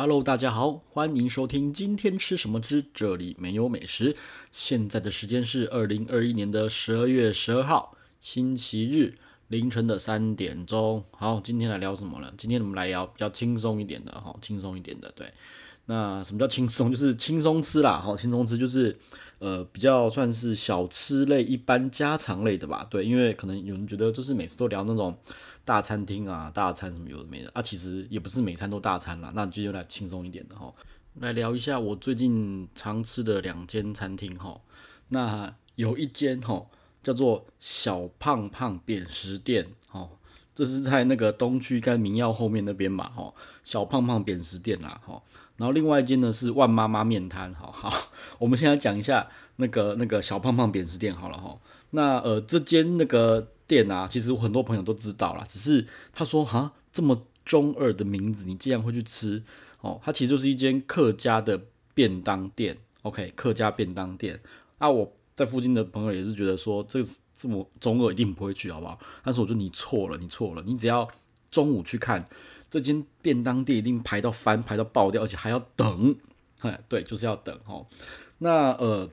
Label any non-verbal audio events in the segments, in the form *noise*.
Hello，大家好，欢迎收听今天吃什么之这里没有美食。现在的时间是二零二一年的十二月十二号星期日凌晨的三点钟。好，今天来聊什么呢？今天我们来聊比较轻松一点的，哈，轻松一点的，对。那什么叫轻松？*laughs* 就是轻松吃啦，好，轻松吃就是，呃，比较算是小吃类、一般家常类的吧，对，因为可能有人觉得就是每次都聊那种大餐厅啊、大餐什么有的没的。啊，其实也不是每餐都大餐啦，那就有点轻松一点的哈，来聊一下我最近常吃的两间餐厅哈，那有一间哈叫做小胖胖扁食店，哦，这是在那个东区跟明耀后面那边嘛，哈，小胖胖扁食店啦，哈。然后另外一间呢是万妈妈面摊，好 *laughs* 好，我们现在讲一下那个那个小胖胖扁食店好了哈。那呃这间那个店啊，其实我很多朋友都知道啦，只是他说哈这么中二的名字，你竟然会去吃哦？它其实就是一间客家的便当店，OK，客家便当店。啊，我在附近的朋友也是觉得说这这么中二一定不会去，好不好？但是我说你错了，你错了，你只要中午去看。这间便当店一定排到翻，排到爆掉，而且还要等。哎，对，就是要等哈。那呃，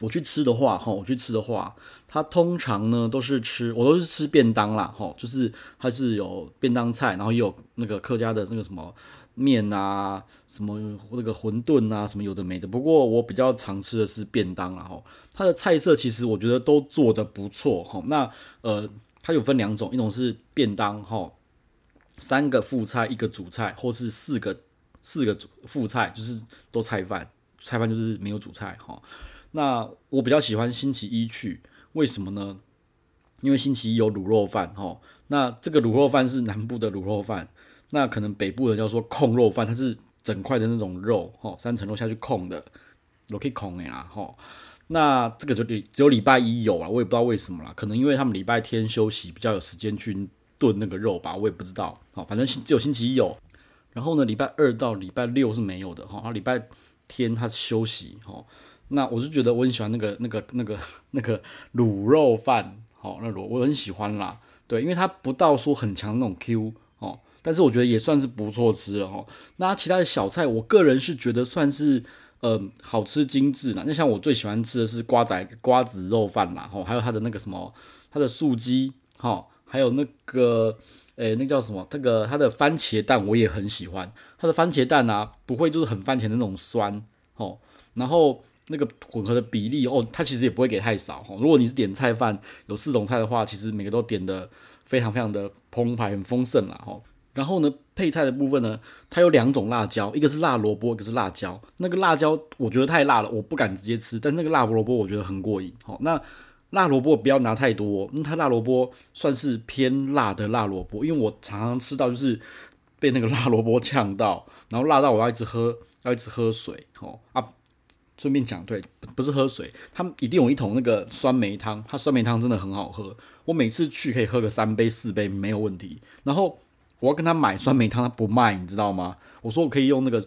我去吃的话，哈，我去吃的话，它通常呢都是吃，我都是吃便当啦，哈，就是它是有便当菜，然后也有那个客家的那个什么面啊，什么那个馄饨啊，什么有的没的。不过我比较常吃的是便当啦，哈。它的菜色其实我觉得都做得不错，哈。那呃，它有分两种，一种是便当，哈。三个副菜，一个主菜，或是四个四个主副菜，就是都菜饭，菜饭就是没有主菜哈。那我比较喜欢星期一去，为什么呢？因为星期一有卤肉饭哈。那这个卤肉饭是南部的卤肉饭，那可能北部的叫做控肉饭，它是整块的那种肉哈，三层肉下去控的，都可以控的啦哈。那这个就只有礼拜一有啊，我也不知道为什么啦，可能因为他们礼拜天休息，比较有时间去。炖那个肉吧，我也不知道，好，反正只有星期一有，然后呢，礼拜二到礼拜六是没有的，哈，然后礼拜天他是休息，哈，那我就觉得我很喜欢那个那个那个 *laughs* 那个卤肉饭，好，那卤我很喜欢啦，对，因为它不到说很强那种 Q，哦，但是我觉得也算是不错吃了，哈，那其他的小菜，我个人是觉得算是，呃，好吃精致啦，那像我最喜欢吃的是瓜仔瓜子肉饭啦，哈，还有它的那个什么，它的素鸡，哈。还有那个，诶、欸，那叫什么？那个它的番茄蛋我也很喜欢。它的番茄蛋啊，不会就是很番茄的那种酸哦。然后那个混合的比例哦，它其实也不会给太少哦。如果你是点菜饭有四种菜的话，其实每个都点的非常非常的澎湃，很丰盛啦哈。然后呢，配菜的部分呢，它有两种辣椒，一个是辣萝卜，一个是辣椒。那个辣椒我觉得太辣了，我不敢直接吃。但是那个辣萝卜我觉得很过瘾。好，那。辣萝卜不要拿太多，因为它辣萝卜算是偏辣的辣萝卜，因为我常常吃到就是被那个辣萝卜呛到，然后辣到我要一直喝，要一直喝水，吼啊，顺便讲，对，不是喝水，他们一定有一桶那个酸梅汤，它酸梅汤真的很好喝，我每次去可以喝个三杯四杯没有问题。然后我要跟他买酸梅汤，他不卖，你知道吗？我说我可以用那个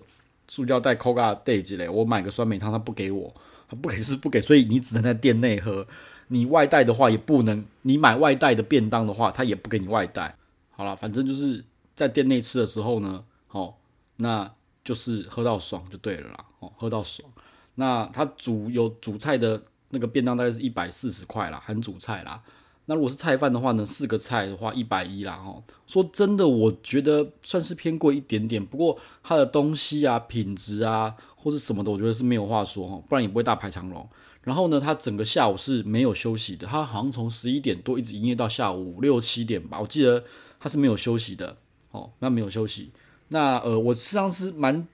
塑胶袋扣个袋子嘞，我买个酸梅汤，他不给我，他不给是不给，所以你只能在店内喝。你外带的话也不能，你买外带的便当的话，他也不给你外带。好了，反正就是在店内吃的时候呢，哦，那就是喝到爽就对了啦，哦，喝到爽。那他主有主菜的那个便当大概是一百四十块啦，含主菜啦。那如果是菜饭的话呢，四个菜的话一百一啦，哦。说真的，我觉得算是偏贵一点点，不过它的东西啊、品质啊或是什么的，我觉得是没有话说哈，不然也不会大排长龙。然后呢，他整个下午是没有休息的，他好像从十一点多一直营业到下午六七点吧，我记得他是没有休息的，哦，那没有休息。那呃，我实际上是蛮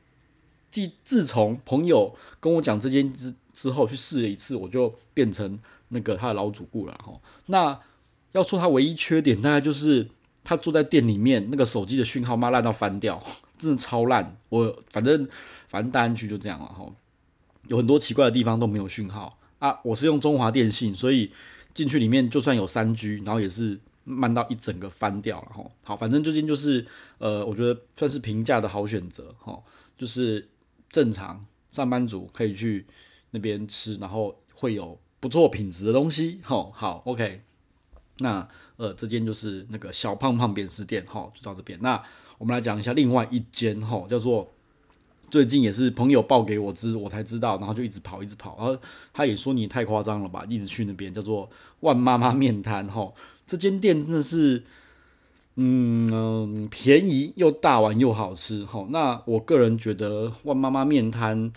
自自从朋友跟我讲这件之之后去试了一次，我就变成那个他的老主顾了哈。那要说他唯一缺点，大概就是他坐在店里面，那个手机的讯号嘛烂到翻掉，*laughs* 真的超烂。我反正反正大安区就这样了哈。有很多奇怪的地方都没有讯号啊！我是用中华电信，所以进去里面就算有三 G，然后也是慢到一整个翻掉了哈。好，反正最近就是呃，我觉得算是平价的好选择哈，就是正常上班族可以去那边吃，然后会有不错品质的东西。好，好，OK。那呃，这间就是那个小胖胖扁食店哈，就到这边。那我们来讲一下另外一间哈，叫做最近也是朋友报给我知，我才知道，然后就一直跑，一直跑。然后他也说你太夸张了吧，一直去那边叫做万妈妈面摊吼，这间店真的是，嗯、便宜又大碗又好吃吼。那我个人觉得万妈妈面摊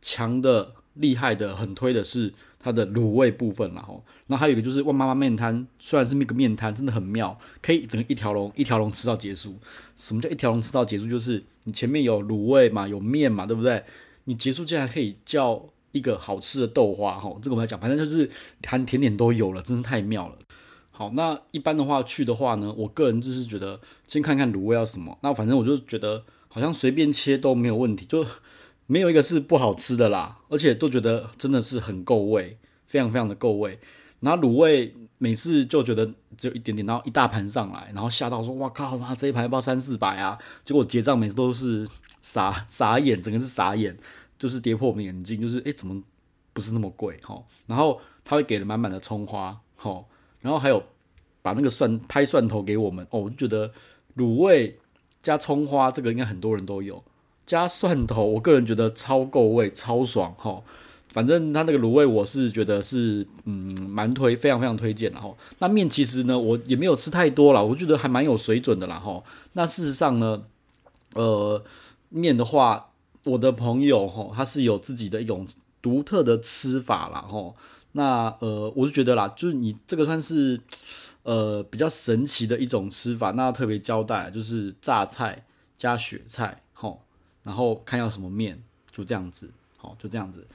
强的厉害的很推的是它的卤味部分啦吼。那还有一个就是万妈妈面摊，虽然是那个面摊，真的很妙，可以整个一条龙一条龙吃到结束。什么叫一条龙吃到结束？就是你前面有卤味嘛，有面嘛，对不对？你结束竟然可以叫一个好吃的豆花，吼，这个我们来讲，反正就是含甜点都有了，真是太妙了。好，那一般的话去的话呢，我个人就是觉得先看看卤味要什么，那反正我就觉得好像随便切都没有问题，就没有一个是不好吃的啦，而且都觉得真的是很够味，非常非常的够味。然后卤味每次就觉得只有一点点，然后一大盘上来，然后吓到说：“哇靠！妈，这一盘要三四百啊？”结果结账每次都是傻 *laughs* 傻眼，整个是傻眼，就是跌破我们眼镜，就是诶，怎么不是那么贵哈？然后他会给了满满的葱花，哈，然后还有把那个蒜拍蒜头给我们哦，我就觉得卤味加葱花这个应该很多人都有，加蒜头，我个人觉得超够味，超爽哈。反正他那个卤味，我是觉得是嗯蛮推，非常非常推荐的哈。那面其实呢，我也没有吃太多了，我觉得还蛮有水准的啦哈。那事实上呢，呃，面的话，我的朋友哈，他是有自己的一种独特的吃法啦哈。那呃，我就觉得啦，就是你这个算是呃比较神奇的一种吃法。那特别交代就是榨菜加雪菜，然后看要什么面，就这样子，好，就这样子。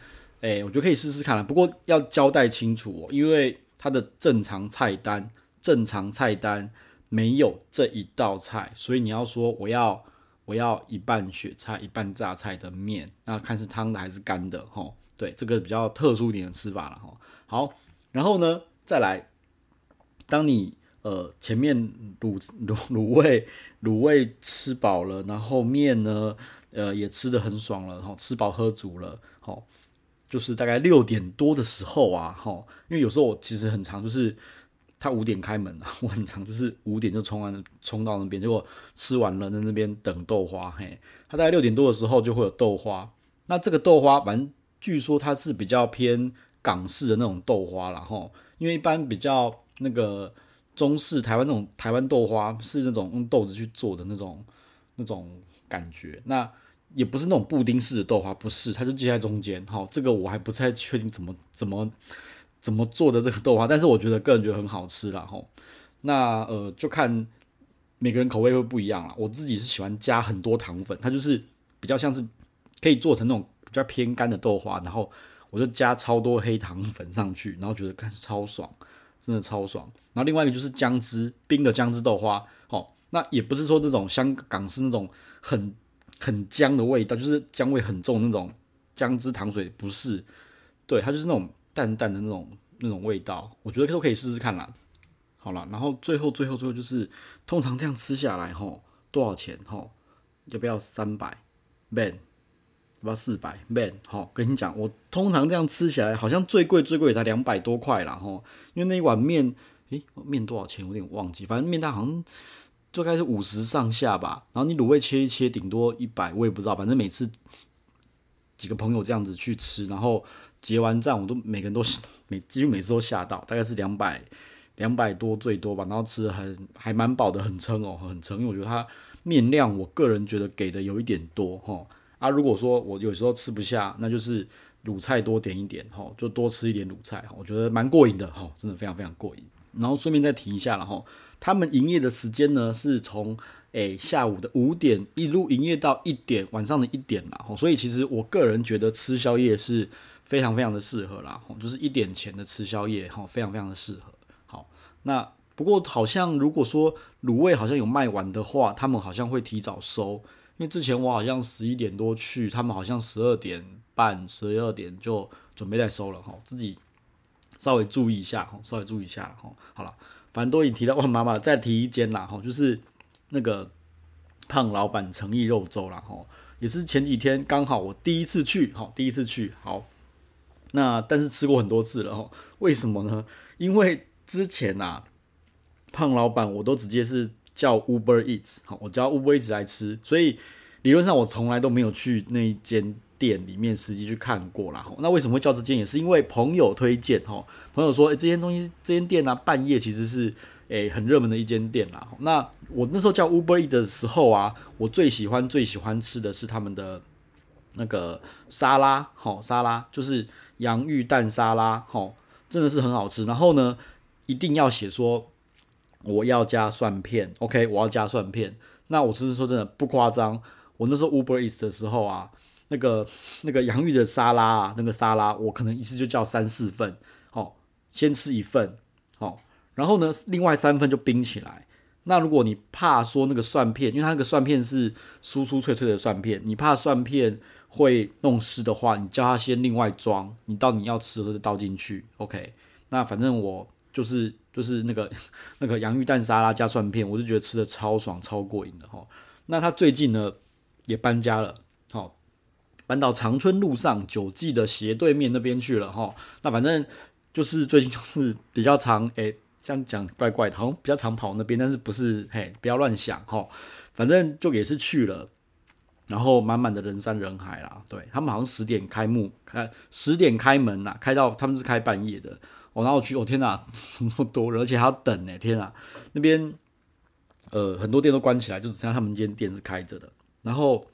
诶、欸，我觉得可以试试看了，不过要交代清楚哦，因为它的正常菜单，正常菜单没有这一道菜，所以你要说我要我要一半雪菜一半榨菜的面，那看是汤的还是干的哈？对，这个比较特殊一点的吃法了哈。好，然后呢，再来，当你呃前面卤卤卤味卤味吃饱了，然后面呢呃也吃得很爽了，哈，吃饱喝足了，好。就是大概六点多的时候啊，哈，因为有时候我其实很长，就是他五点开门啊，*laughs* 我很长就是五点就冲完，冲到那边，结果吃完了在那边等豆花，嘿，他大概六点多的时候就会有豆花，那这个豆花反正据说它是比较偏港式的那种豆花啦，哈，因为一般比较那个中式台湾那种台湾豆花是那种用豆子去做的那种那种感觉，那。也不是那种布丁式的豆花，不是，它就接在中间。好，这个我还不太确定怎么怎么 *laughs* 怎么做的这个豆花，但是我觉得个人觉得很好吃啦。哈，那呃就看每个人口味会不一样啦。我自己是喜欢加很多糖粉，它就是比较像是可以做成那种比较偏干的豆花，然后我就加超多黑糖粉上去，然后觉得看超爽，真的超爽。然后另外一个就是姜汁冰的姜汁豆花，哦，那也不是说这种香港式那种很。很姜的味道，就是姜味很重那种姜汁糖水，不是，对，它就是那种淡淡的那种那种味道，我觉得都可以试试看啦。好了，然后最后最后最后就是，通常这样吃下来吼，多少钱吼？要不要三百？man，要不要四百？man，好，跟你讲，我通常这样吃起来，好像最贵最贵也才两百多块啦吼，因为那一碗面，诶，面多少钱？我有点忘记，反正面大好像。就该是五十上下吧，然后你卤味切一切，顶多一百，我也不知道。反正每次几个朋友这样子去吃，然后结完账，我都每个人都 *laughs* 每几乎每次都吓到，大概是两百两百多最多吧。然后吃的还还蛮饱的，很撑哦，很撑。因为我觉得它面量，我个人觉得给的有一点多哈。啊，如果说我有时候吃不下，那就是卤菜多点一点哈，就多吃一点卤菜，我觉得蛮过瘾的哈，真的非常非常过瘾。然后顺便再提一下了哈。他们营业的时间呢，是从诶、下午的五点一路营业到一点，晚上的一点啦。吼，所以其实我个人觉得吃宵夜是非常非常的适合啦。吼，就是一点前的吃宵夜，吼，非常非常的适合。好，那不过好像如果说卤味好像有卖完的话，他们好像会提早收，因为之前我好像十一点多去，他们好像十二点半、十二点就准备在收了。吼，自己稍微注意一下，吼，稍微注意一下，吼，好了。反正都已经提到万妈妈了，再提一间啦，吼，就是那个胖老板诚意肉粥啦，吼，也是前几天刚好我第一次去，吼，第一次去，好，那但是吃过很多次了，吼，为什么呢？因为之前啊，胖老板我都直接是叫 Uber Eats，好，我叫 Uber Eats 来吃，所以理论上我从来都没有去那一间店里面实际去看过啦。那为什么会叫这间？也是因为朋友推荐哈，朋友说，诶，这间东西这间店啊，半夜其实是诶很热门的一间店啦。那我那时候叫 Uber Eat 的时候啊，我最喜欢最喜欢吃的是他们的那个沙拉，好沙拉就是洋芋蛋沙拉，好真的是很好吃。然后呢，一定要写说我要加蒜片，OK，我要加蒜片。那我其实说真的不夸张，我那时候 Uber Eats 的时候啊，那个那个洋芋的沙拉啊，那个沙拉我可能一次就叫三四份，好，先吃一份，好，然后呢，另外三份就冰起来。那如果你怕说那个蒜片，因为它那个蒜片是酥酥脆脆的蒜片，你怕蒜片会弄湿的话，你叫他先另外装，你到你要吃的时候就倒进去，OK。那反正我就是就是那个那个洋芋蛋沙拉加蒜片，我就觉得吃的超爽超过瘾的哈。那他最近呢也搬家了，好，搬到长春路上九记的斜对面那边去了哈。那反正就是最近就是比较常诶、欸，这样讲怪怪的，好像比较常跑那边，但是不是嘿，不要乱想哈。反正就也是去了。然后满满的人山人海啦，对，他们好像十点开幕，开十点开门呐，开到他们是开半夜的。哦，然后我去，我、哦、天哪，怎么那么多人，而且还要等呢，天哪，那边呃很多店都关起来，就只剩下他们一间店是开着的。然后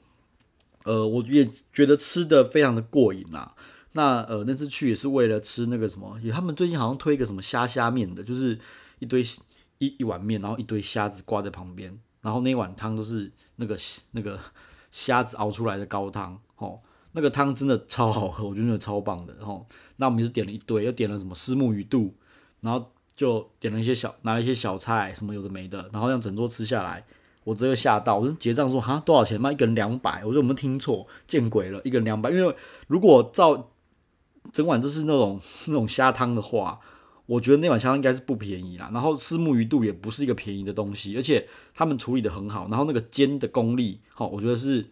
呃，我也觉得吃的非常的过瘾呐。那呃那次去也是为了吃那个什么，也他们最近好像推一个什么虾虾面的，就是一堆一一碗面，然后一堆虾子挂在旁边，然后那一碗汤都是那个那个。虾子熬出来的高汤，吼，那个汤真的超好喝，*laughs* 我觉得超棒的，吼。那我们也是点了一堆，又点了什么虱目鱼肚，然后就点了一些小，拿了一些小菜，什么有的没的，然后让整桌吃下来，我直接吓到，我就结账说，哈，多少钱嘛？一个人两百，我说我们听错，见鬼了，一个人两百，因为如果照整碗都是那种 *laughs* 那种虾汤的话。我觉得那碗虾应该是不便宜啦，然后虱目鱼肚也不是一个便宜的东西，而且他们处理得很好，然后那个煎的功力，好，我觉得是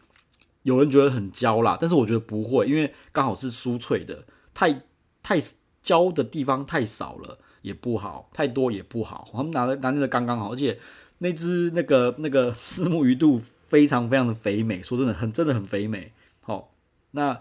有人觉得很焦啦，但是我觉得不会，因为刚好是酥脆的，太太焦的地方太少了也不好，太多也不好，他们拿的拿的刚刚好，而且那只那个那个 *laughs* 四目鱼肚非常非常的肥美，说真的很真的很肥美，好，那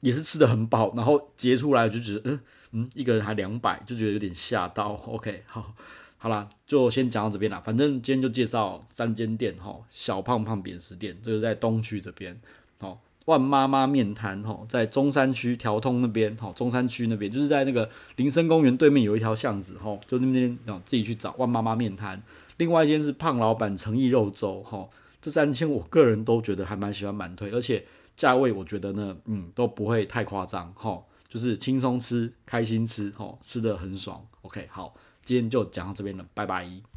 也是吃的很饱，然后结出来就觉得嗯。嗯，一个人还两百，就觉得有点吓到。OK，好，好啦，就先讲到这边啦。反正今天就介绍三间店哈，小胖胖扁食店，这个在东区这边。哦，万妈妈面摊哈，在中山区条通那边。哈，中山区那边就是在那个林森公园对面有一条巷子哈，就那边哦，自己去找万妈妈面摊。另外一间是胖老板诚意肉粥哈，这三间我个人都觉得还蛮喜欢蛮推，而且价位我觉得呢，嗯，都不会太夸张哈。就是轻松吃，开心吃，吼，吃的很爽。OK，好，今天就讲到这边了，拜拜。